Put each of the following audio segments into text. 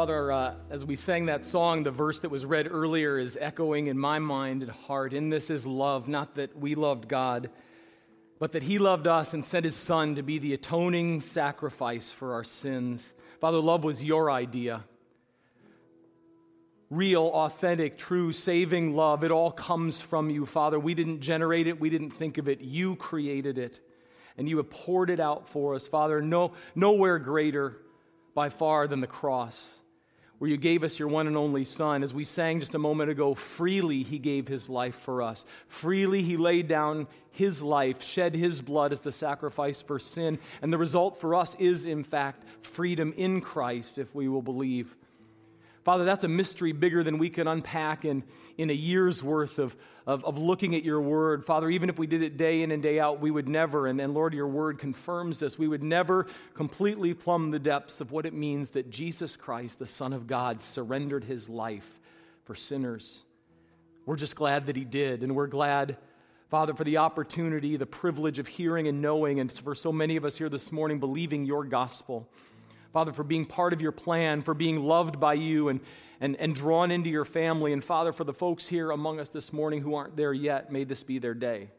Father, uh, as we sang that song, the verse that was read earlier is echoing in my mind and heart. In this is love, not that we loved God, but that He loved us and sent His Son to be the atoning sacrifice for our sins. Father, love was your idea. Real, authentic, true, saving love. It all comes from you, Father. We didn't generate it, we didn't think of it. You created it, and you have poured it out for us, Father. No, nowhere greater by far than the cross where you gave us your one and only Son. As we sang just a moment ago, freely He gave His life for us. Freely He laid down His life, shed His blood as the sacrifice for sin. And the result for us is, in fact, freedom in Christ if we will believe. Father, that's a mystery bigger than we can unpack in, in a year's worth of, of, of, looking at your word. Father, even if we did it day in and day out, we would never, and, and Lord, your word confirms this, we would never completely plumb the depths of what it means that Jesus Christ, the Son of God, surrendered his life for sinners. We're just glad that he did, and we're glad. Father, for the opportunity, the privilege of hearing and knowing, and for so many of us here this morning, believing your gospel. Father, for being part of your plan, for being loved by you and, and, and drawn into your family. And Father, for the folks here among us this morning who aren't there yet, may this be their day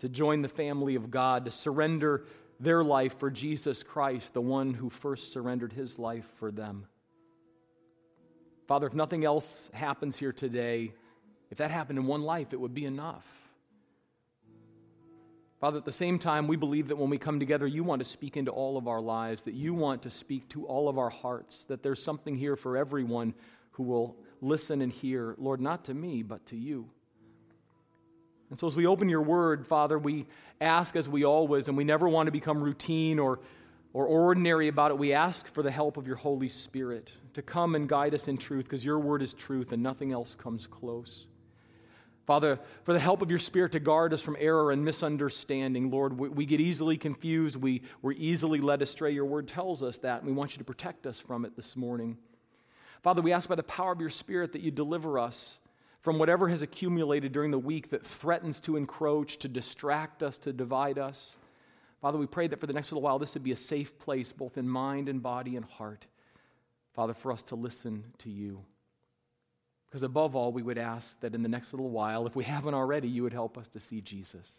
to join the family of God, to surrender their life for Jesus Christ, the one who first surrendered his life for them. Father, if nothing else happens here today, if that happened in one life, it would be enough. Father, at the same time, we believe that when we come together, you want to speak into all of our lives, that you want to speak to all of our hearts, that there's something here for everyone who will listen and hear. Lord, not to me, but to you. And so, as we open your word, Father, we ask as we always, and we never want to become routine or, or ordinary about it. We ask for the help of your Holy Spirit to come and guide us in truth, because your word is truth and nothing else comes close. Father, for the help of your Spirit to guard us from error and misunderstanding. Lord, we, we, get easily confused. We, we're easily led astray. Your word tells us that, and we want you to protect us from it this morning. Father, we ask by the power of your Spirit that you deliver us from whatever has accumulated during the week that threatens to encroach, to distract us, to divide us. Father, we pray that for the next little while this would be a safe place, both in mind and body and heart. Father, for us to listen to you. Because above all, we would ask that in the next little while, if we haven't already, you would help us to see Jesus.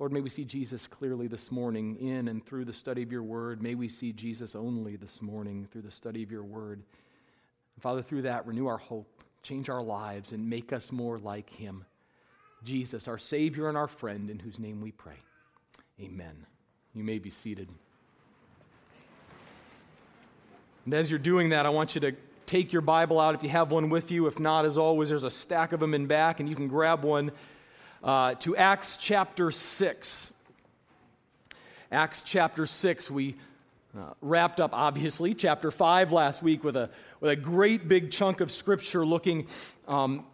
Lord, may we see Jesus clearly this morning in and through the study of your word. May we see Jesus only this morning through the study of your word. And Father, through that, renew our hope, change our lives, and make us more like him. Jesus, our Savior and our friend, in whose name we pray. Amen. You may be seated. And as you're doing that, I want you to take your Bible out if you have one with you. If not, as always, there's a stack of them in back, and you can grab one uh, to Acts chapter 6. Acts chapter 6, we uh, wrapped up, obviously, chapter 5 last week with a, with a great big chunk of scripture looking, um,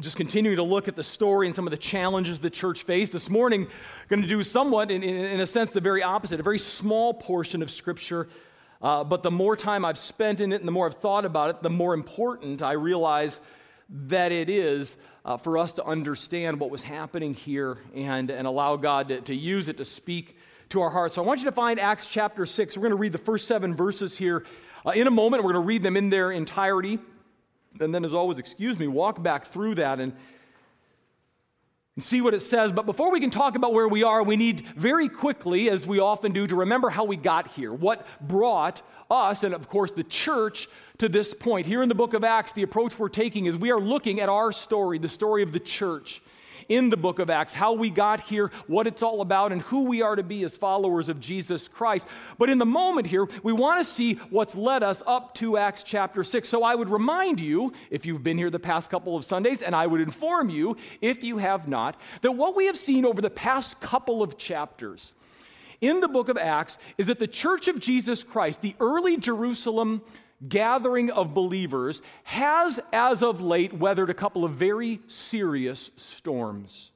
just continuing to look at the story and some of the challenges the church faced. This morning, going to do somewhat, in, in, in a sense, the very opposite, a very small portion of scripture uh, but the more time I've spent in it and the more I've thought about it, the more important I realize that it is uh, for us to understand what was happening here and, and allow God to, to use it to speak to our hearts. So I want you to find Acts chapter 6. We're going to read the first seven verses here uh, in a moment. We're going to read them in their entirety. And then, as always, excuse me, walk back through that and and see what it says. But before we can talk about where we are, we need very quickly, as we often do, to remember how we got here, what brought us, and of course the church, to this point. Here in the book of Acts, the approach we're taking is we are looking at our story, the story of the church in the book of Acts, how we got here, what it's all about, and who we are to be as followers of Jesus Christ. But in the moment here, we want to see what's led us up to Acts chapter 6. So I would remind you, if you've been here the past couple of Sundays, and I would inform you, if you have not, that what we have seen over the past couple of chapters in the book of Acts is that the church of Jesus Christ, the early Jerusalem gathering of believers has, as of late, weathered a couple of very serious storms.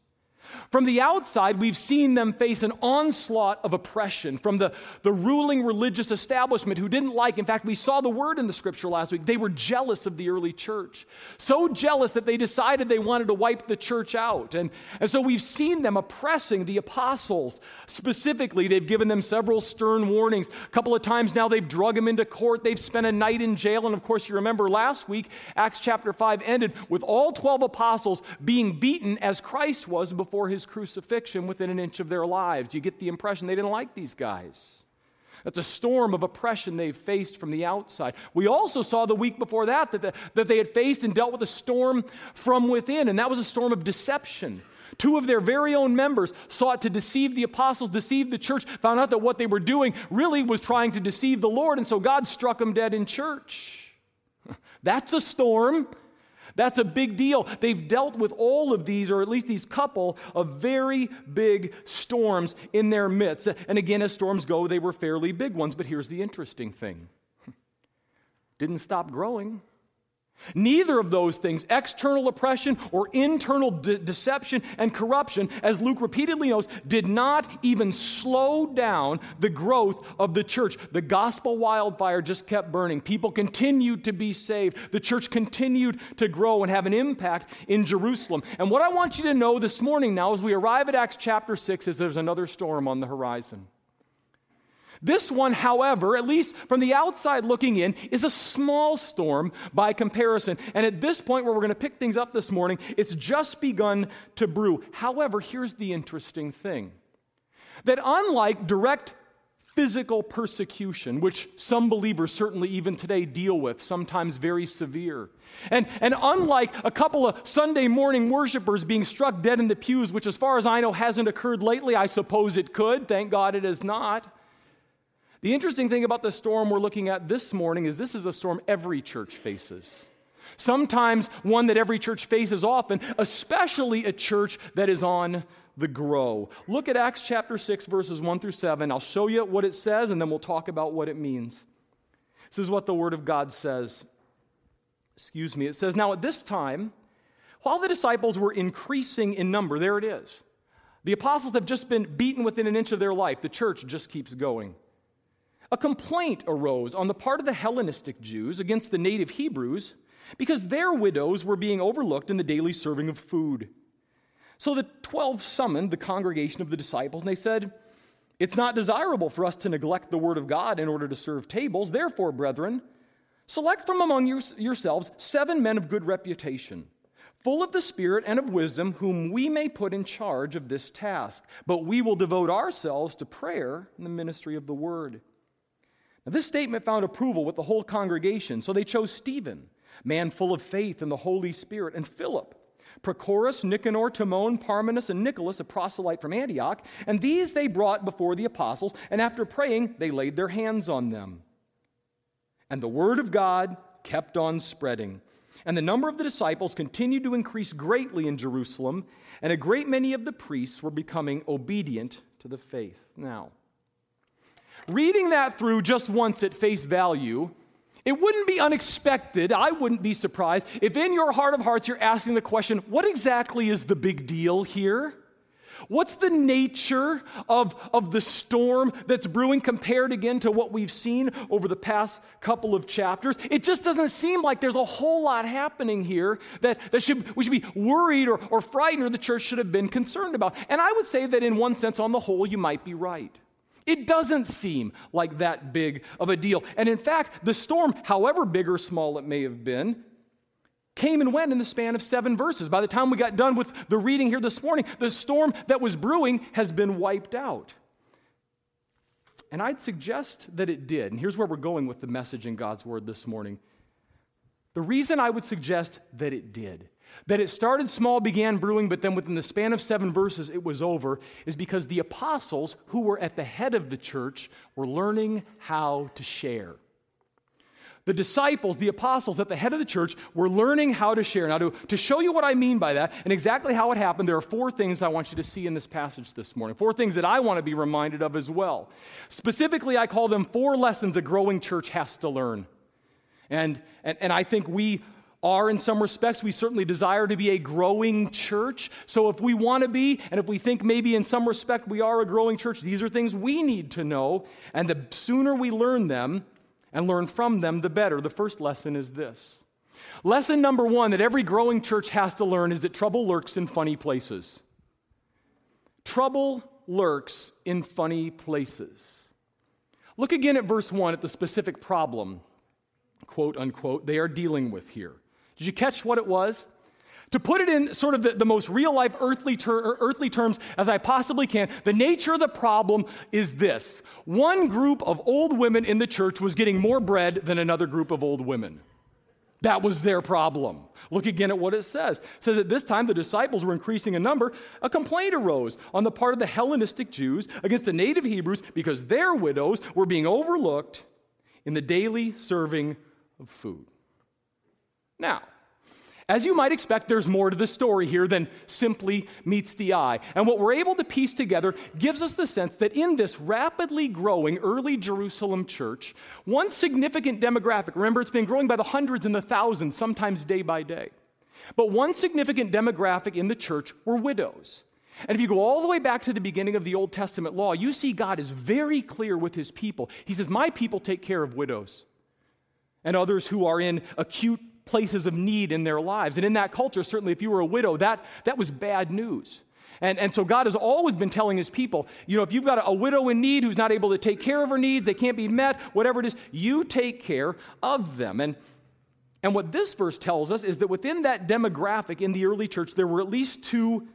From the outside, we've seen them face an onslaught of oppression from the, the ruling religious establishment who didn't like, in fact, we saw the word in the scripture last week, they were jealous of the early church. So jealous that they decided they wanted to wipe the church out. And, and so we've seen them oppressing the apostles. Specifically, they've given them several stern warnings. A couple of times now, they've drug them into court, they've spent a night in jail. And of course, you remember last week, Acts chapter 5 ended with all 12 apostles being beaten as Christ was before before his crucifixion within an inch of their lives. You get the impression they didn't like these guys. That's a storm of oppression they've faced from the outside. We also saw the week before that that, the, that they had faced and dealt with a storm from within, and that was a storm of deception. Two of their very own members sought to deceive the apostles, deceive the church, found out that what they were doing really was trying to deceive the Lord, and so God struck them dead in church. That's a storm. That's a big deal. They've dealt with all of these, or at least these couple of very big storms in their midst. And again, as storms go, they were fairly big ones. But here's the interesting thing didn't stop growing. Neither of those things, external oppression or internal de- deception and corruption, as Luke repeatedly knows, did not even slow down the growth of the church. The gospel wildfire just kept burning. People continued to be saved. The church continued to grow and have an impact in Jerusalem. And what I want you to know this morning now, as we arrive at Acts chapter 6, is there's another storm on the horizon. This one, however, at least from the outside looking in, is a small storm by comparison. And at this point, where we're going to pick things up this morning, it's just begun to brew. However, here's the interesting thing that unlike direct physical persecution, which some believers certainly even today deal with, sometimes very severe. And, and unlike a couple of Sunday morning worshipers being struck dead in the pews, which, as far as I know, hasn't occurred lately, I suppose it could. Thank God it has not. The interesting thing about the storm we're looking at this morning is this is a storm every church faces. Sometimes one that every church faces often, especially a church that is on the grow. Look at Acts chapter 6, verses 1 through 7. I'll show you what it says, and then we'll talk about what it means. This is what the Word of God says. Excuse me. It says, Now at this time, while the disciples were increasing in number, there it is. The apostles have just been beaten within an inch of their life. The church just keeps going. A complaint arose on the part of the Hellenistic Jews against the native Hebrews because their widows were being overlooked in the daily serving of food. So the twelve summoned the congregation of the disciples, and they said, It's not desirable for us to neglect the word of God in order to serve tables. Therefore, brethren, select from among yourselves seven men of good reputation, full of the Spirit and of wisdom, whom we may put in charge of this task. But we will devote ourselves to prayer and the ministry of the word. Now, this statement found approval with the whole congregation, so they chose Stephen, man full of faith and the Holy Spirit, and Philip, Prochorus, Nicanor, Timon, Parmenas, and Nicholas, a proselyte from Antioch. And these they brought before the apostles, and after praying, they laid their hands on them. And the word of God kept on spreading. And the number of the disciples continued to increase greatly in Jerusalem, and a great many of the priests were becoming obedient to the faith. Now, reading that through just once at face value, it wouldn't be unexpected, I wouldn't be surprised, if in your heart of hearts you're asking the question what exactly is the big deal here? What's the nature of, of the storm that's brewing compared again to what we've seen over the past couple of chapters? It just doesn't seem like there's a whole lot happening here that, that should, we should be worried or, or frightened or the church should have been concerned about. And I would say that in one sense, on the whole, you might be right. It doesn't seem like that big of a deal. And in fact, the storm, however big or small it may have been, came and went in the span of seven verses. By the time we got done with the reading here this morning, the storm that was brewing has been wiped out. And I'd suggest that it did. And here's where we're going with the message in God's Word this morning. The reason I would suggest that it did that it started small, began brewing, but then within the span of seven verses it was over, is because the apostles who were at the head of the church were learning how to share. The disciples, the apostles at the head of the church, were learning how to share. Now, to, to show you what I mean by that and exactly how it happened, there are four things I want you to see in this passage this morning. Four things that I want to be reminded of as well. Specifically, I call them four lessons a growing church has to learn. And, and, and I think we are in some respects. We certainly desire to be a growing church. So if we want to be, and if we think maybe in some respect we are a growing church, these are things we need to know. And the sooner we learn them and learn from them, the better. The first lesson is this. Lesson number one that every growing church has to learn is that trouble lurks in funny places. Trouble lurks in funny places. Look again at verse 1 at the specific problem, quote unquote, they are dealing with here. Did you catch what it was? To put it in sort of the, the most real life earthly, ter- er, earthly terms as I possibly can, the nature of the problem is this one group of old women in the church was getting more bread than another group of old women. That was their problem. Look again at what it says. It says at this time the disciples were increasing in number. A complaint arose on the part of the Hellenistic Jews against the native Hebrews because their widows were being overlooked in the daily serving of food. Now, as you might expect, there's more to the story here than simply meets the eye. And what we're able to piece together gives us the sense that in this rapidly growing early Jerusalem church, one significant demographic, remember it's been growing by the hundreds and the thousands, sometimes day by day. But one significant demographic in the church were widows. And if you go all the way back to the beginning of the Old Testament law, you see God is very clear with his people. He says, My people take care of widows and others who are in acute places of need in their lives. And in that culture, certainly if you were a widow, that, that was bad news. And, and so God has always been telling his people, you know, if you've got a, a widow in need who's not able to take care of her needs, they can't be met, whatever it is, you take care of them. And, and what this verse tells us is that within that demographic in the early church, there were at least two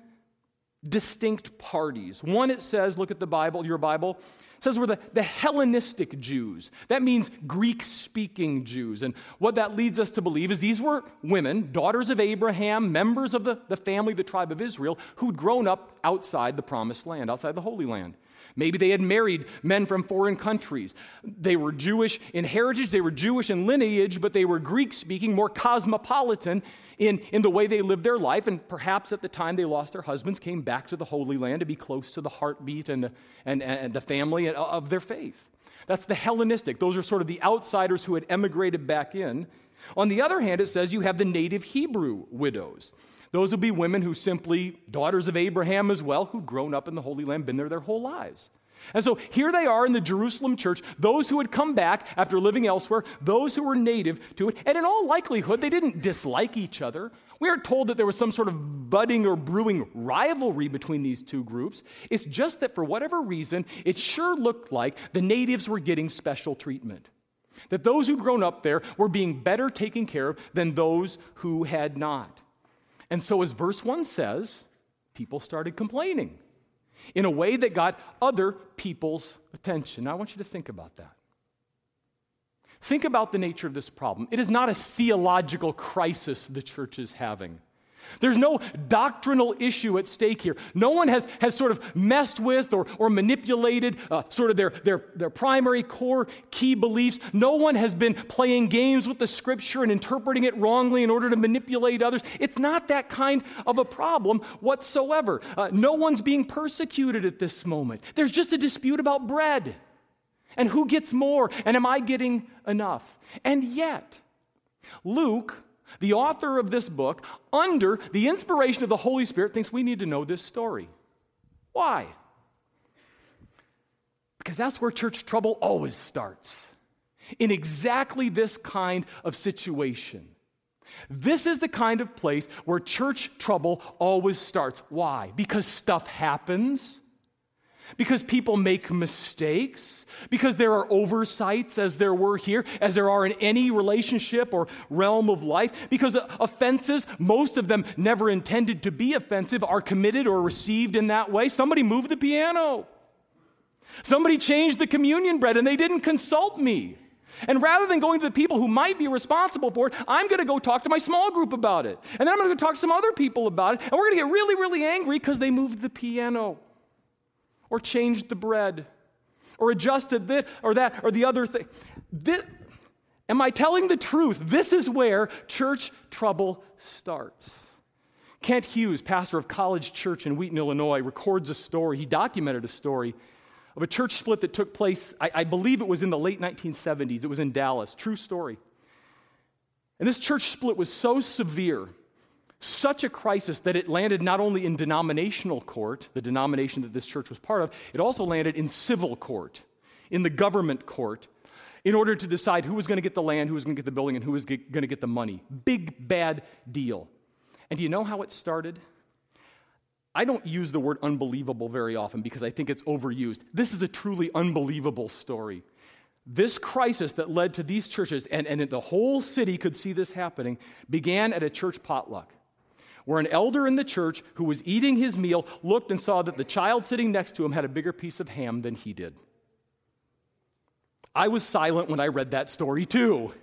distinct parties. One, it says, look at the Bible, your Bible, says we're the, the Hellenistic Jews. That means Greek speaking Jews. And what that leads us to believe is these were women, daughters of Abraham, members of the, the family, the tribe of Israel, who'd grown up outside the promised land, outside the Holy Land. Maybe they had married men from foreign countries. They were Jewish in heritage, they were Jewish in lineage, but they were Greek speaking, more cosmopolitan in, in the way they lived their life. And perhaps at the time they lost their husbands, came back to the Holy Land to be close to the heartbeat and the, and, and the family of their faith. That's the Hellenistic. Those are sort of the outsiders who had emigrated back in. On the other hand, it says you have the native Hebrew widows. Those would be women who simply, daughters of Abraham as well, who'd grown up in the Holy Land, been there their whole lives. And so here they are in the Jerusalem church, those who had come back after living elsewhere, those who were native to it, and in all likelihood, they didn't dislike each other. We are told that there was some sort of budding or brewing rivalry between these two groups. It's just that for whatever reason, it sure looked like the natives were getting special treatment. That those who'd grown up there were being better taken care of than those who had not. And so, as verse 1 says, people started complaining in a way that got other people's attention. Now, I want you to think about that. Think about the nature of this problem. It is not a theological crisis the church is having. There's no doctrinal issue at stake here. No one has, has sort of messed with or, or manipulated uh, sort of their, their, their primary core key beliefs. No one has been playing games with the scripture and interpreting it wrongly in order to manipulate others. It's not that kind of a problem whatsoever. Uh, no one's being persecuted at this moment. There's just a dispute about bread and who gets more and am I getting enough? And yet, Luke the author of this book, under the inspiration of the Holy Spirit, thinks we need to know this story. Why? Because that's where church trouble always starts. In exactly this kind of situation. This is the kind of place where church trouble always starts. Why? Because stuff happens because people make mistakes, because there are oversights as there were here, as there are in any relationship or realm of life, because offenses, most of them never intended to be offensive, are committed or received in that way. Somebody moved the piano. Somebody changed the communion bread and they didn't consult me. And rather than going to the people who might be responsible for it, I'm going to go talk to my small group about it. And then I'm going to go talk to some other people about it. And we're going to get really, really angry because they moved the piano or changed the bread or adjusted this or that or the other thing. This, am I telling the truth? This is where church trouble starts. Kent Hughes, pastor of College Church in Wheaton, Illinois, records a story. He documented a story of a church split that took place, I, I believe it was in the late 1970s. It was in Dallas. True story. And this church split was so severe, such a crisis, that it landed not only in denominational court, the denomination that this church was part of, it also landed in civil court, in the government court, in order to decide who was going to get the land, who was going to get the building, and who was going to get the money. Big, bad deal. And do you know how it started? I don't use the word unbelievable very often because I think it's overused. This is a truly unbelievable story. This crisis that led to these churches, and, and the whole city could see this happening, began at a church potluck where an elder in the church who was eating his meal looked and saw that the child sitting next to him had a bigger piece of ham than he did. I was silent when I read that story too.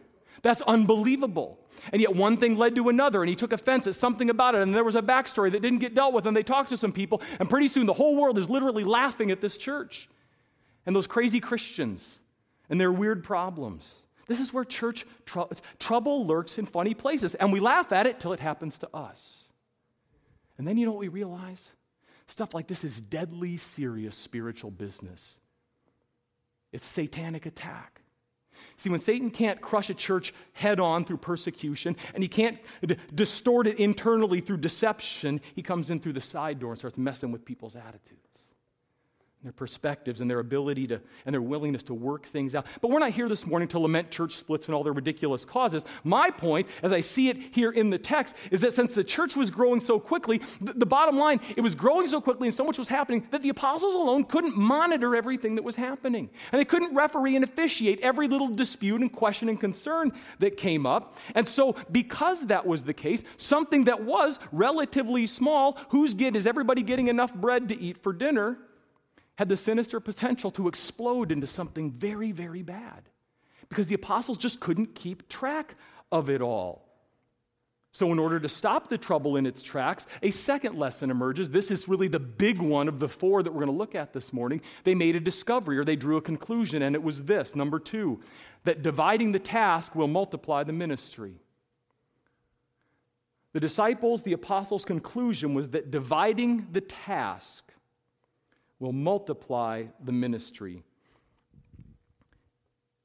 That's unbelievable. And yet, one thing led to another, and he took offense at something about it, and there was a backstory that didn't get dealt with, and they talked to some people, and pretty soon the whole world is literally laughing at this church and those crazy Christians and their weird problems. This is where church tr- trouble lurks in funny places, and we laugh at it till it happens to us. And then you know what we realize? Stuff like this is deadly serious spiritual business. It's satanic attack. See, when Satan can't crush a church head on through persecution and he can't d- distort it internally through deception, he comes in through the side door and starts messing with people's attitudes their perspectives and their ability to and their willingness to work things out. But we're not here this morning to lament church splits and all their ridiculous causes. My point, as I see it here in the text, is that since the church was growing so quickly, the, the bottom line, it was growing so quickly and so much was happening that the apostles alone couldn't monitor everything that was happening. And they couldn't referee and officiate every little dispute and question and concern that came up. And so, because that was the case, something that was relatively small, who's get is everybody getting enough bread to eat for dinner? Had the sinister potential to explode into something very, very bad because the apostles just couldn't keep track of it all. So, in order to stop the trouble in its tracks, a second lesson emerges. This is really the big one of the four that we're going to look at this morning. They made a discovery or they drew a conclusion, and it was this number two, that dividing the task will multiply the ministry. The disciples, the apostles' conclusion was that dividing the task will multiply the ministry.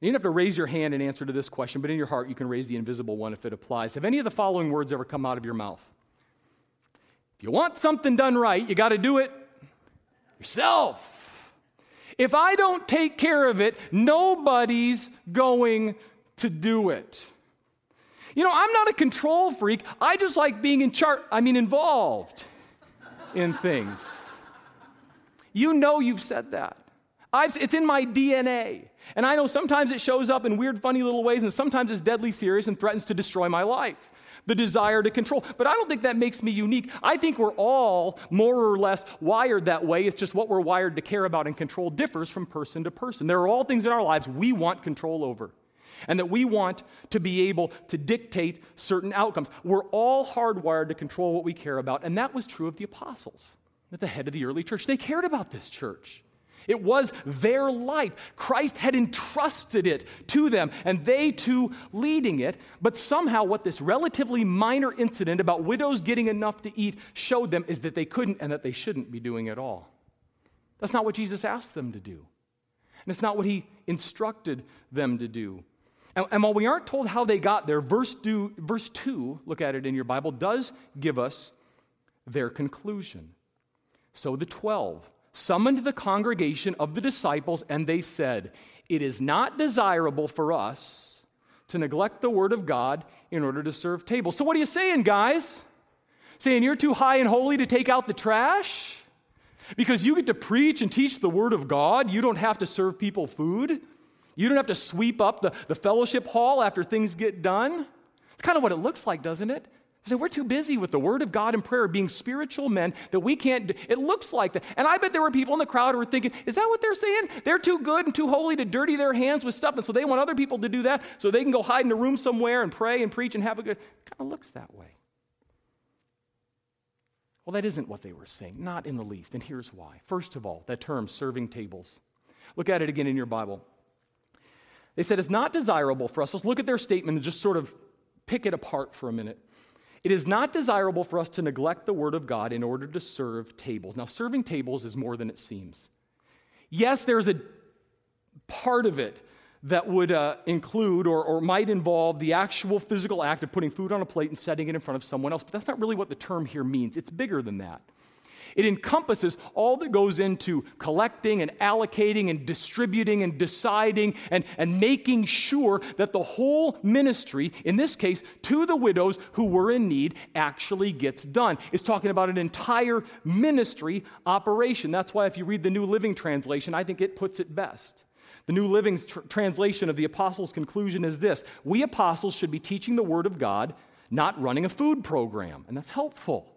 You don't have to raise your hand in answer to this question, but in your heart, you can raise the invisible one if it applies. Have any of the following words ever come out of your mouth? If you want something done right, you got to do it yourself. If I don't take care of it, nobody's going to do it. You know, I'm not a control freak. I just like being in charge, I mean, involved in things. You know you've said that. I've, it's in my DNA. And I know sometimes it shows up in weird, funny little ways, and sometimes it's deadly serious and threatens to destroy my life. The desire to control. But I don't think that makes me unique. I think we're all more or less wired that way. It's just what we're wired to care about and control differs from person to person. There are all things in our lives we want control over and that we want to be able to dictate certain outcomes. We're all hardwired to control what we care about, and that was true of the apostles at the head of the early church. They cared about this church. It was their life. Christ had entrusted it to them, and they too leading it. But somehow, what this relatively minor incident about widows getting enough to eat showed them is that they couldn't and that they shouldn't be doing it all. That's not what Jesus asked them to do, and it's not what he instructed them to do. And, and while we aren't told how they got there, verse, do, verse 2, look at it in your Bible, does give us their conclusion. So the twelve summoned the congregation of the disciples, and they said, It is not desirable for us to neglect the word of God in order to serve tables. So, what are you saying, guys? Saying you're too high and holy to take out the trash? Because you get to preach and teach the word of God, you don't have to serve people food. You don't have to sweep up the, the fellowship hall after things get done. It's kind of what it looks like, doesn't it? I said, we're too busy with the Word of God and prayer, being spiritual men, that we can't do. It looks like that. And I bet there were people in the crowd who were thinking, is that what they're saying? They're too good and too holy to dirty their hands with stuff. And so they want other people to do that so they can go hide in a room somewhere and pray and preach and have a good. kind of looks that way. Well, that isn't what they were saying, not in the least. And here's why. First of all, that term, serving tables. Look at it again in your Bible. They said it's not desirable for us. Let's look at their statement and just sort of pick it apart for a minute. It is not desirable for us to neglect the Word of God in order to serve tables. Now, serving tables is more than it seems. Yes, there's a part of it that would uh, include or, or might involve the actual physical act of putting food on a plate and setting it in front of someone else. But that's not really what the term here means. It's bigger than that. It encompasses all that goes into collecting and allocating and distributing and deciding and, and making sure that the whole ministry, in this case, to the widows who were in need, actually gets done. It's talking about an entire ministry operation. That's why, if you read the New Living Translation, I think it puts it best. The New Living tr- translation of the apostles' conclusion is this We apostles should be teaching the Word of God, not running a food program. And that's helpful.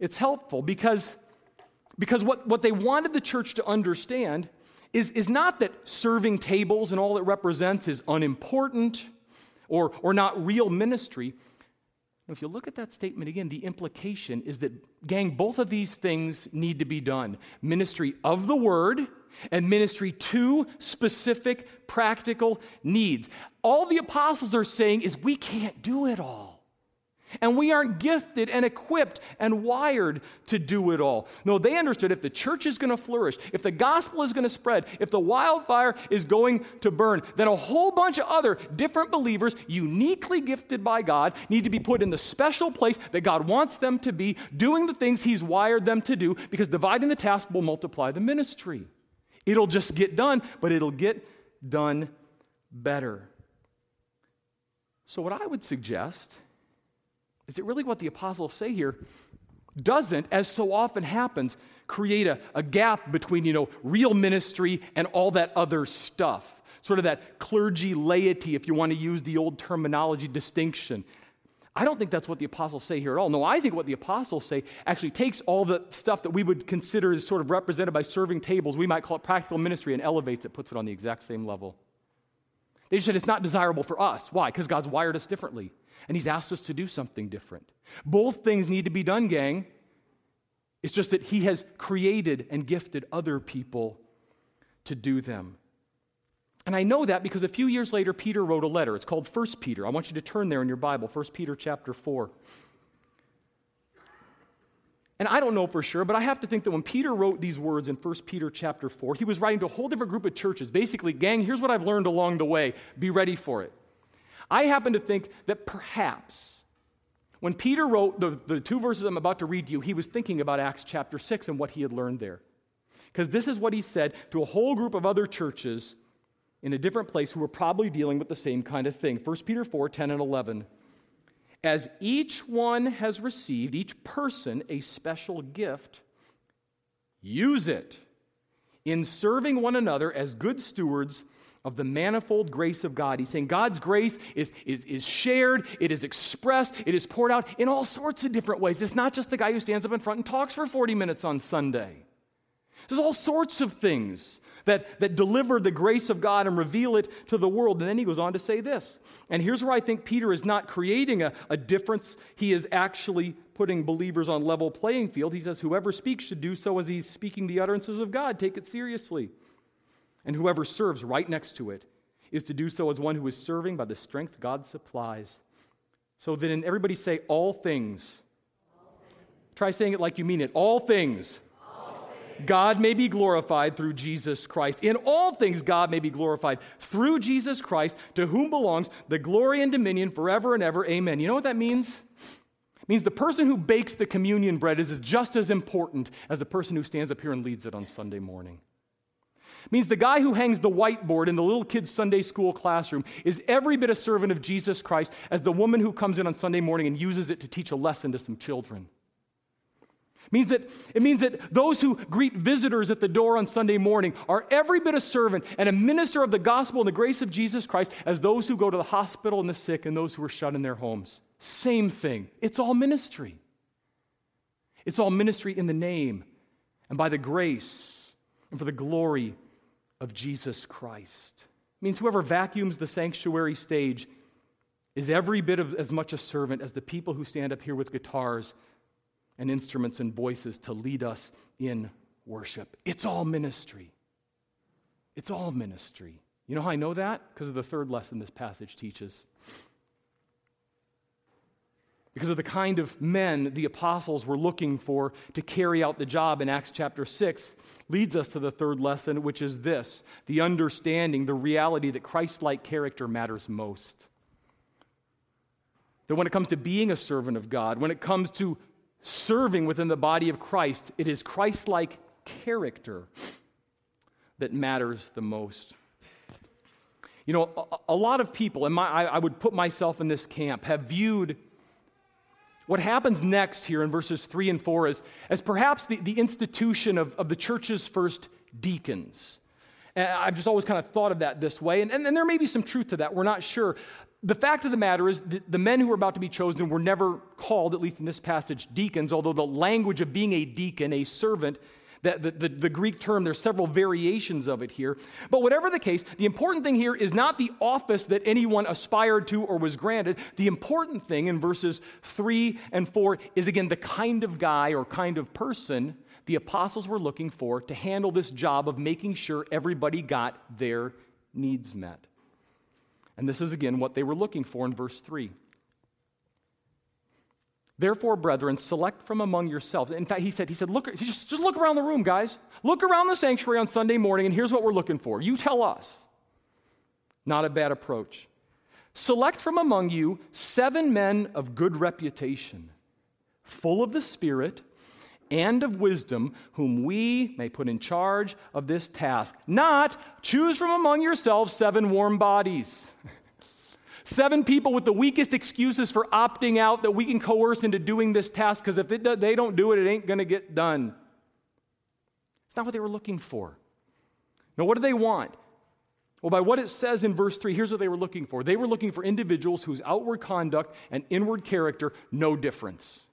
It's helpful because, because what, what they wanted the church to understand is, is not that serving tables and all it represents is unimportant or, or not real ministry. If you look at that statement again, the implication is that, gang, both of these things need to be done ministry of the word and ministry to specific practical needs. All the apostles are saying is we can't do it all. And we aren't gifted and equipped and wired to do it all. No, they understood if the church is going to flourish, if the gospel is going to spread, if the wildfire is going to burn, then a whole bunch of other different believers, uniquely gifted by God, need to be put in the special place that God wants them to be, doing the things He's wired them to do, because dividing the task will multiply the ministry. It'll just get done, but it'll get done better. So, what I would suggest is that really what the apostles say here doesn't, as so often happens, create a, a gap between, you know, real ministry and all that other stuff. Sort of that clergy laity, if you want to use the old terminology distinction. I don't think that's what the apostles say here at all. No, I think what the apostles say actually takes all the stuff that we would consider as sort of represented by serving tables, we might call it practical ministry, and elevates it, puts it on the exact same level. They just said it's not desirable for us. Why? Because God's wired us differently and He's asked us to do something different. Both things need to be done, gang. It's just that He has created and gifted other people to do them. And I know that because a few years later, Peter wrote a letter. It's called 1 Peter. I want you to turn there in your Bible, 1 Peter chapter 4. And I don't know for sure, but I have to think that when Peter wrote these words in 1 Peter chapter 4, he was writing to a whole different group of churches. Basically, gang, here's what I've learned along the way. Be ready for it. I happen to think that perhaps when Peter wrote the, the two verses I'm about to read to you, he was thinking about Acts chapter 6 and what he had learned there. Because this is what he said to a whole group of other churches in a different place who were probably dealing with the same kind of thing. 1 Peter 4 10 and 11. As each one has received, each person, a special gift, use it in serving one another as good stewards of the manifold grace of God. He's saying God's grace is, is, is shared, it is expressed, it is poured out in all sorts of different ways. It's not just the guy who stands up in front and talks for 40 minutes on Sunday. There's all sorts of things that, that deliver the grace of God and reveal it to the world. And then he goes on to say this. And here's where I think Peter is not creating a, a difference, he is actually putting believers on level playing field. He says, Whoever speaks should do so as he's speaking the utterances of God. Take it seriously. And whoever serves right next to it is to do so as one who is serving by the strength God supplies. So then, everybody say, all things. Try saying it like you mean it. All things. God may be glorified through Jesus Christ. In all things, God may be glorified through Jesus Christ, to whom belongs the glory and dominion forever and ever. Amen. You know what that means? It means the person who bakes the communion bread is just as important as the person who stands up here and leads it on Sunday morning means the guy who hangs the whiteboard in the little kid's Sunday school classroom is every bit a servant of Jesus Christ as the woman who comes in on Sunday morning and uses it to teach a lesson to some children. It means that, it means that those who greet visitors at the door on Sunday morning are every bit a servant and a minister of the gospel and the grace of Jesus Christ as those who go to the hospital and the sick and those who are shut in their homes. Same thing. It's all ministry. It's all ministry in the name and by the grace and for the glory of Jesus Christ. It means whoever vacuums the sanctuary stage is every bit of as much a servant as the people who stand up here with guitars and instruments and voices to lead us in worship. It's all ministry. It's all ministry. You know how I know that? Because of the third lesson this passage teaches. because of the kind of men the apostles were looking for to carry out the job in Acts chapter 6, leads us to the third lesson, which is this the understanding, the reality that Christ like character matters most. That when it comes to being a servant of God, when it comes to serving within the body of Christ, it is Christ like character that matters the most. You know, a, a lot of people, and my, I, I would put myself in this camp, have viewed what happens next here in verses 3 and 4 is as perhaps the, the institution of, of the church's first deacons. And I've just always kind of thought of that this way, and, and, and there may be some truth to that. We're not sure. The fact of the matter is, the, the men who were about to be chosen were never called, at least in this passage, deacons, although the language of being a deacon, a servant, that the, the, the, Greek term, there's several variations of it here. But whatever the case, the important thing here is not the office that anyone aspired to or was granted. The important thing in verses 3 and 4 is again the kind of guy or kind of person the apostles were looking for to handle this job of making sure everybody got their needs met. And this is again what they were looking for in verse 3. Therefore, brethren, select from among yourselves. In fact, he said, he said, look, just, just look around the room, guys. Look around the sanctuary on Sunday morning, and here's what we're looking for. You tell us. Not a bad approach. Select from among you seven men of good reputation, full of the Spirit and of wisdom, whom we may put in charge of this task. Not choose from among yourselves seven warm bodies. Seven people with the weakest excuses for opting out that we can coerce into doing this task because if they don't do it, it ain't going to get done. It's not what they were looking for. Now, what do they want? Well, by what it says in verse 3, here's what they were looking for. They were looking for individuals whose outward conduct and inward character, no difference.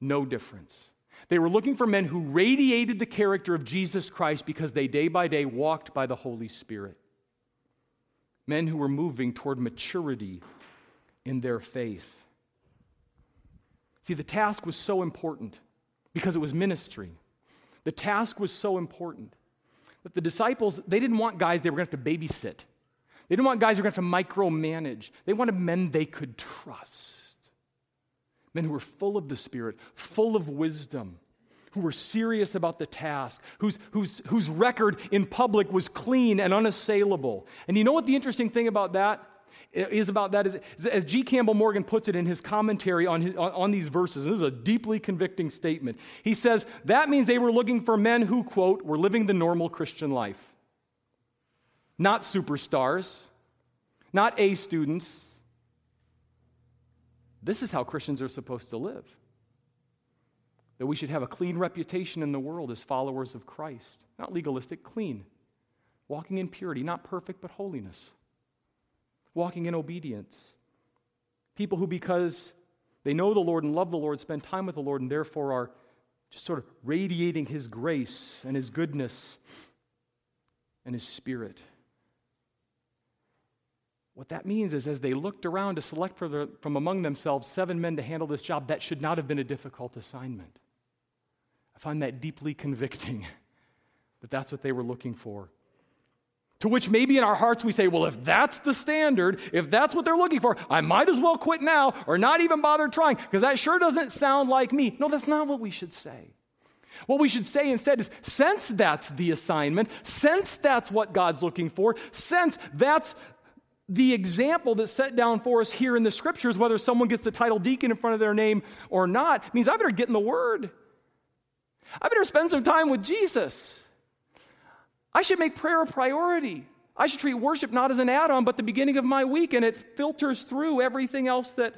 No difference. They were looking for men who radiated the character of Jesus Christ because they day by day walked by the Holy Spirit men who were moving toward maturity in their faith. See, the task was so important because it was ministry. The task was so important that the disciples, they didn't want guys they were going to have to babysit. They didn't want guys who were going to have to micromanage. They wanted men they could trust. Men who were full of the Spirit, full of wisdom, who were serious about the task, whose, whose, whose record in public was clean and unassailable. And you know what the interesting thing about that is about that is, as G. Campbell Morgan puts it in his commentary on, his, on, on these verses, this is a deeply convicting statement. He says that means they were looking for men who, quote, were living the normal Christian life. Not superstars, not A students. This is how Christians are supposed to live that we should have a clean reputation in the world as followers of Christ. Not legalistic, clean. Walking in purity, not perfect, but holiness. Walking in obedience. People who, because they know the Lord and love the Lord, spend time with the Lord, and therefore are just sort of radiating His grace and His goodness and His Spirit. What that means is, as they looked around to select from among themselves seven men to handle this job, that should not have been a difficult assignment. I find that deeply convicting that that's what they were looking for. To which maybe in our hearts we say, well, if that's the standard, if that's what they're looking for, I might as well quit now or not even bother trying because that sure doesn't sound like me. No, that's not what we should say. What we should say instead is since that's the assignment, since that's what God's looking for, since that's the example that's set down for us here in the scriptures, whether someone gets the title deacon in front of their name or not, means I better get in the Word. I better spend some time with Jesus. I should make prayer a priority. I should treat worship not as an add on, but the beginning of my week, and it filters through everything else that,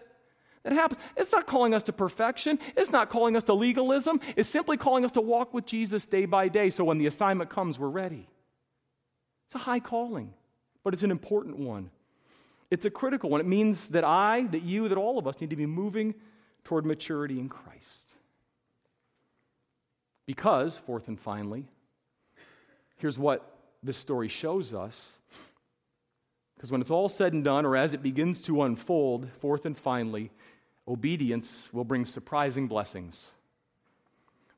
that happens. It's not calling us to perfection, it's not calling us to legalism. It's simply calling us to walk with Jesus day by day so when the assignment comes, we're ready. It's a high calling, but it's an important one. It's a critical one. It means that I, that you, that all of us need to be moving toward maturity in Christ. Because, fourth and finally, here's what this story shows us. Because when it's all said and done, or as it begins to unfold, fourth and finally, obedience will bring surprising blessings.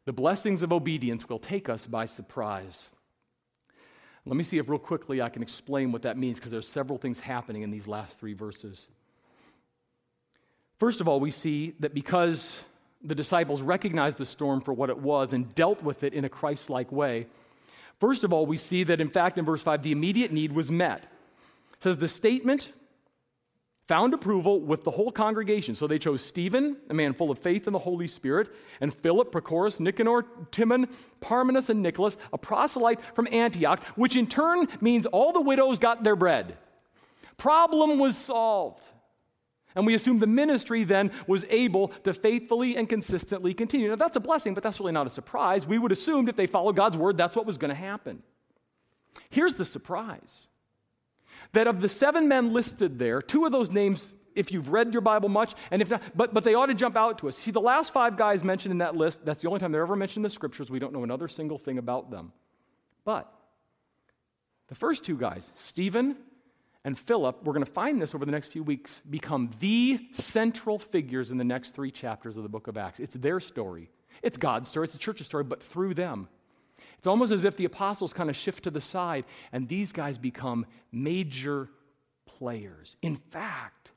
The blessings of obedience will take us by surprise. Let me see if, real quickly, I can explain what that means because there's several things happening in these last three verses. First of all, we see that because the disciples recognized the storm for what it was and dealt with it in a Christ like way, first of all, we see that in fact in verse 5, the immediate need was met. It says the statement found approval with the whole congregation. So they chose Stephen, a man full of faith in the Holy Spirit, and Philip, Prochorus, Nicanor, Timon, Parmenas, and Nicholas, a proselyte from Antioch, which in turn means all the widows got their bread. Problem was solved. And we assume the ministry then was able to faithfully and consistently continue. Now, that's a blessing, but that's really not a surprise. We would assume if they followed God's word, that's what was going to happen. Here's the surprise that of the seven men listed there, two of those names, if you've read your Bible much, and if not, but, but they ought to jump out to us. See, the last five guys mentioned in that list, that's the only time they're ever mentioned in the scriptures. We don't know another single thing about them. But the first two guys, Stephen and Philip, we're going to find this over the next few weeks, become the central figures in the next three chapters of the book of Acts. It's their story. It's God's story, it's the church's story, but through them. It's almost as if the apostles kind of shift to the side and these guys become major players. In fact,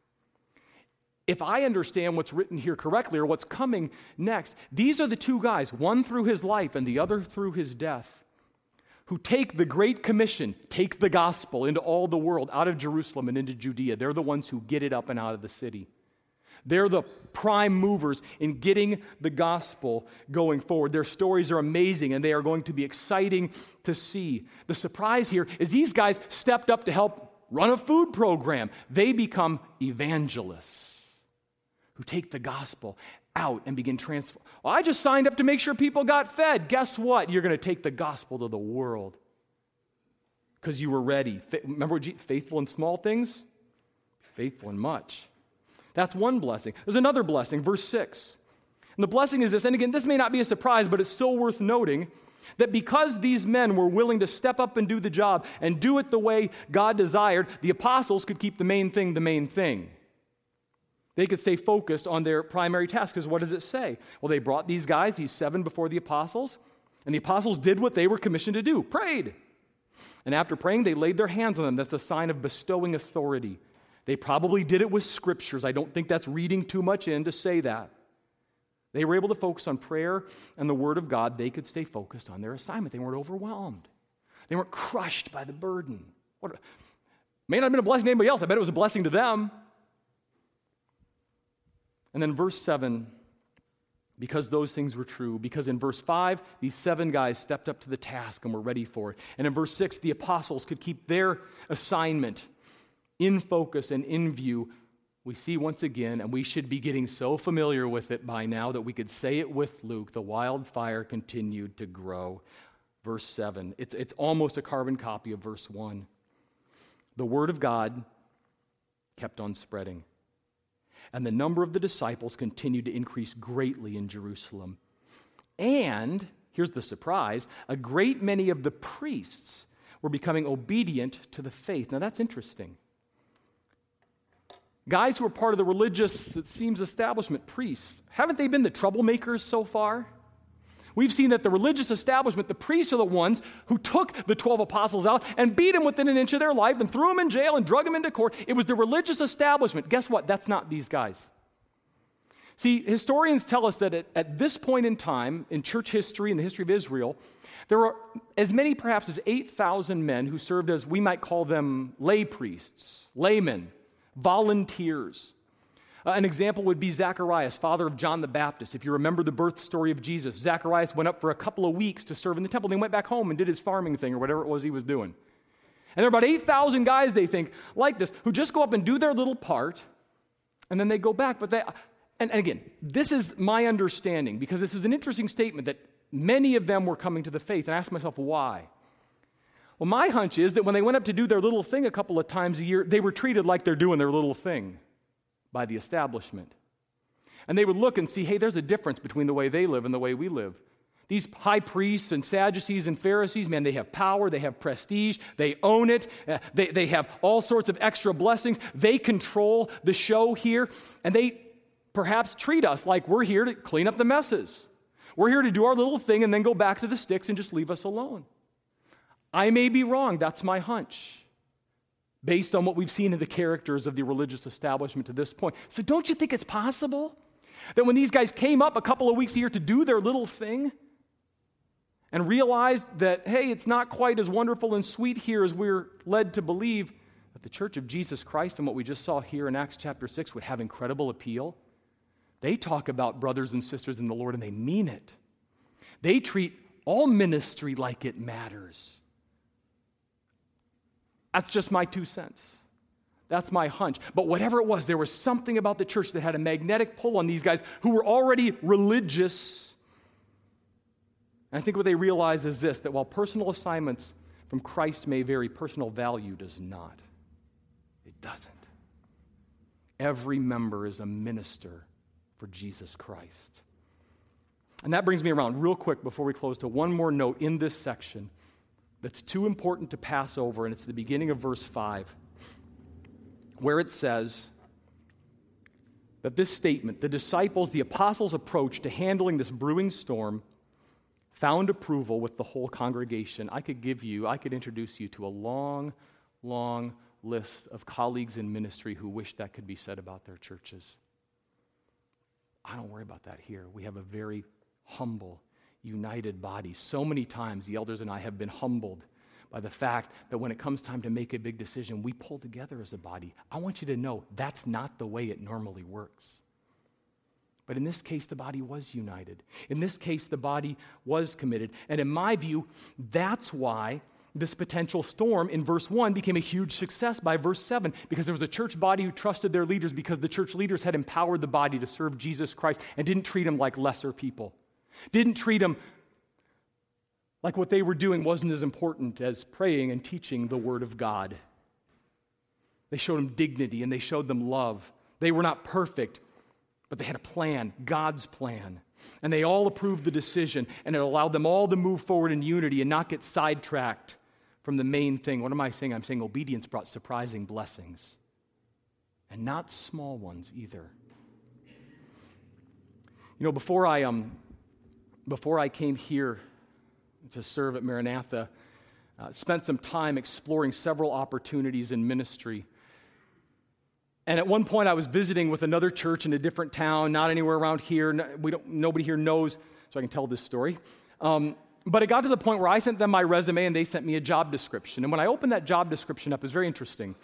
if I understand what's written here correctly or what's coming next, these are the two guys, one through his life and the other through his death, who take the Great Commission, take the gospel into all the world, out of Jerusalem and into Judea. They're the ones who get it up and out of the city. They're the prime movers in getting the gospel going forward. Their stories are amazing and they are going to be exciting to see. The surprise here is these guys stepped up to help run a food program. They become evangelists who take the gospel out and begin transform. Well, I just signed up to make sure people got fed. Guess what? You're going to take the gospel to the world because you were ready. Remember, faithful in small things, faithful in much. That's one blessing. There's another blessing, verse 6. And the blessing is this, and again, this may not be a surprise, but it's still worth noting that because these men were willing to step up and do the job and do it the way God desired, the apostles could keep the main thing the main thing. They could stay focused on their primary task. Because what does it say? Well, they brought these guys, these seven, before the apostles, and the apostles did what they were commissioned to do prayed. And after praying, they laid their hands on them. That's a sign of bestowing authority. They probably did it with scriptures. I don't think that's reading too much in to say that. They were able to focus on prayer and the Word of God. They could stay focused on their assignment. They weren't overwhelmed, they weren't crushed by the burden. What, may not have been a blessing to anybody else. I bet it was a blessing to them. And then verse 7 because those things were true. Because in verse 5, these seven guys stepped up to the task and were ready for it. And in verse 6, the apostles could keep their assignment in focus and in view, we see once again, and we should be getting so familiar with it by now that we could say it with Luke the wildfire continued to grow. Verse 7. It's, it's almost a carbon copy of verse 1. The word of God kept on spreading, and the number of the disciples continued to increase greatly in Jerusalem. And, here's the surprise, a great many of the priests were becoming obedient to the faith. Now, that's interesting. Guys who are part of the religious, it seems, establishment, priests, haven't they been the troublemakers so far? We've seen that the religious establishment, the priests are the ones who took the 12 apostles out and beat them within an inch of their life and threw them in jail and drug them into court. It was the religious establishment. Guess what? That's not these guys. See, historians tell us that at, at this point in time, in church history, in the history of Israel, there were as many perhaps as 8,000 men who served as, we might call them lay priests, laymen, volunteers. Uh, an example would be Zacharias, father of John the Baptist. If you remember the birth story of Jesus, Zacharias went up for a couple of weeks to serve in the temple. Then he went back home and did his farming thing or whatever it was he was doing. And there are about 8,000 guys, they think, like this, who just go up and do their little part, and then they go back. But they, and, and again, this is my understanding because this is an interesting statement that many of them were coming to the faith. And I asked myself, why? Well, my hunch is that when they went up to do their little thing a couple of times a year, they were treated like they're doing their little thing by the establishment. And they would look and see, hey, there's a difference between the way they live and the way we live. These high priests and Sadducees and Pharisees, man, they have power, they have prestige, they own it, uh, they, they have all sorts of extra blessings. They control the show here, and they perhaps treat us like we're here to clean up the messes. We're here to do our little thing and then go back to the sticks and just leave us alone. I may be wrong, that's my hunch. based on what we've seen in the characters of the religious establishment to this point. So, don't you think it's possible that when these guys came up a couple of weeks year to do their little thing and realized that, hey, it's not quite as wonderful and sweet here as we're led to believe, that the church of Jesus Christ and what we just saw here in Acts chapter 6 would have incredible appeal? They talk about brothers and sisters in the Lord and they mean it. They treat all ministry like it matters. That's just my two cents. That's my hunch. But whatever it was, there was something about the church that had a magnetic pull on these guys who were already religious. And I think what they realize is this that while personal assignments from Christ may vary, personal value does not. It doesn't. Every member is a minister for Jesus Christ. And that brings me around real quick before we close to one more note in this section that's too important to pass over, and it's the beginning of verse 5, where it says that this statement, the disciples, the apostles' approach to handling this brewing storm, found approval with the whole congregation. I could give you, I could introduce you to a long, long list of colleagues in ministry who wish that could be said about their churches. I don't worry about that here. We have a very humble, united body. So many times the elders and I have been humbled by the fact that when it comes time to make a big decision, we pull together as a body. I want you to know that's not the way it normally works. But in this case, the body was united. In this case, the body was committed. And in my view, that's why this potential storm in verse 1 became a huge success by verse 7 because there was a church body who trusted their leaders because the church leaders had empowered the body to serve Jesus Christ and didn't treat them like lesser people. Didn't treat them like what they were doing wasn't as important as praying and teaching the Word of God. They showed them dignity and they showed them love. They were not perfect, but they had a plan, God's plan. And they all approved the decision, and it allowed them all to move forward in unity and not get sidetracked from the main thing. What am I saying? I'm saying obedience brought surprising blessings, and not small ones either. You know, before I, um, before I came here to serve at Maranatha, uh, spent some time exploring several opportunities in ministry. And at one point, I was visiting with another church in a different town, not anywhere around here. We don't, nobody here knows, so I can tell this story. Um, but it got to the point where I sent them my resume and they sent me a job description. And when I opened that job description up, it was very interesting.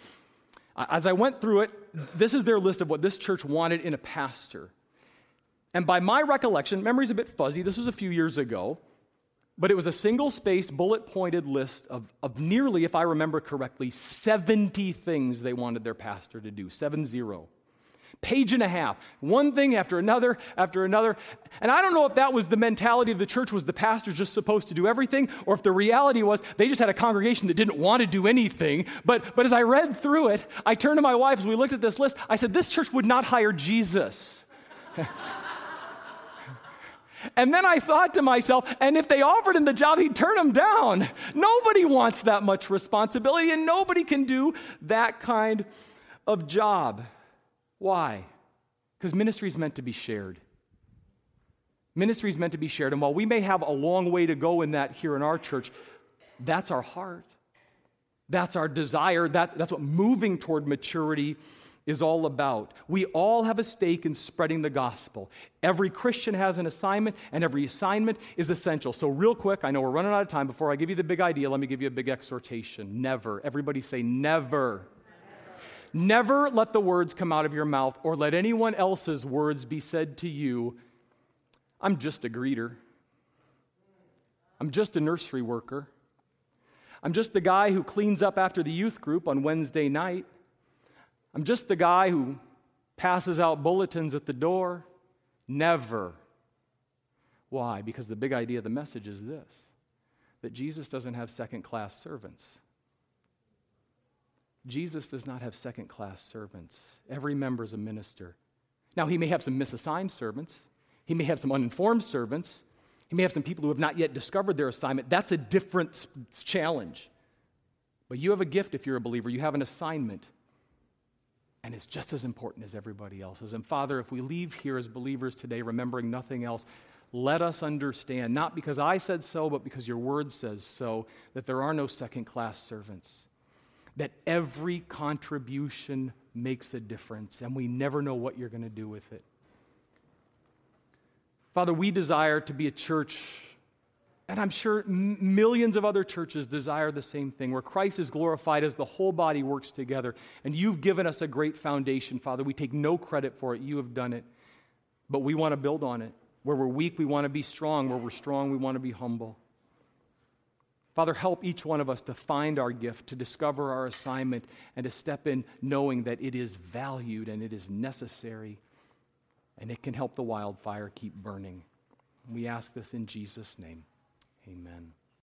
As I went through it, this is their list of what this church wanted in a pastor. And by my recollection, memory's a bit fuzzy, this was a few years ago, but it was a single spaced, bullet pointed list of, of nearly, if I remember correctly, 70 things they wanted their pastor to do. Seven zero. Page and a half. One thing after another after another. And I don't know if that was the mentality of the church, was the pastor just supposed to do everything, or if the reality was they just had a congregation that didn't want to do anything. But, but as I read through it, I turned to my wife as we looked at this list. I said, This church would not hire Jesus. And then I thought to myself, and if they offered him the job, he'd turn him down. Nobody wants that much responsibility, and nobody can do that kind of job. Why? Because ministry is meant to be shared. Ministry is meant to be shared. And while we may have a long way to go in that here in our church, that's our heart. That's our desire. That, that's what moving toward maturity is all about. We all have a stake in spreading the gospel. Every Christian has an assignment, and every assignment is essential. So, real quick, I know we're running out of time. Before I give you the big idea, let me give you a big exhortation. Never, everybody say, never. Never let the words come out of your mouth or let anyone else's words be said to you. I'm just a greeter. I'm just a nursery worker. I'm just the guy who cleans up after the youth group on Wednesday night. I'm just the guy who passes out bulletins at the door. Never. Why? Because the big idea of the message is this that Jesus doesn't have second class servants. Jesus does not have second class servants. Every member is a minister. Now, he may have some misassigned servants, he may have some uninformed servants, he may have some people who have not yet discovered their assignment. That's a different challenge. But you have a gift if you're a believer, you have an assignment and it's just as important as everybody else's. And Father, if we leave here as believers today remembering nothing else, let us understand, not because I said so, but because your word says so, that there are no second class servants. that every contribution makes a difference, and we never know what you're going to do with it. Father, we desire to be a church, and I'm sure millions of other churches desire the same thing, where Christ is glorified as the whole body works together. And you've given us a great foundation, Father. We take no credit for it. You have done it. But we want to build on it. Where we're weak, we want to be strong. Where we're strong, we want to be humble. Father, help each one of us to find our gift, to discover our assignment, and to step in knowing that it is valued and it is necessary, and it can help the wildfire keep burning. We ask this in Jesus' name. Amen.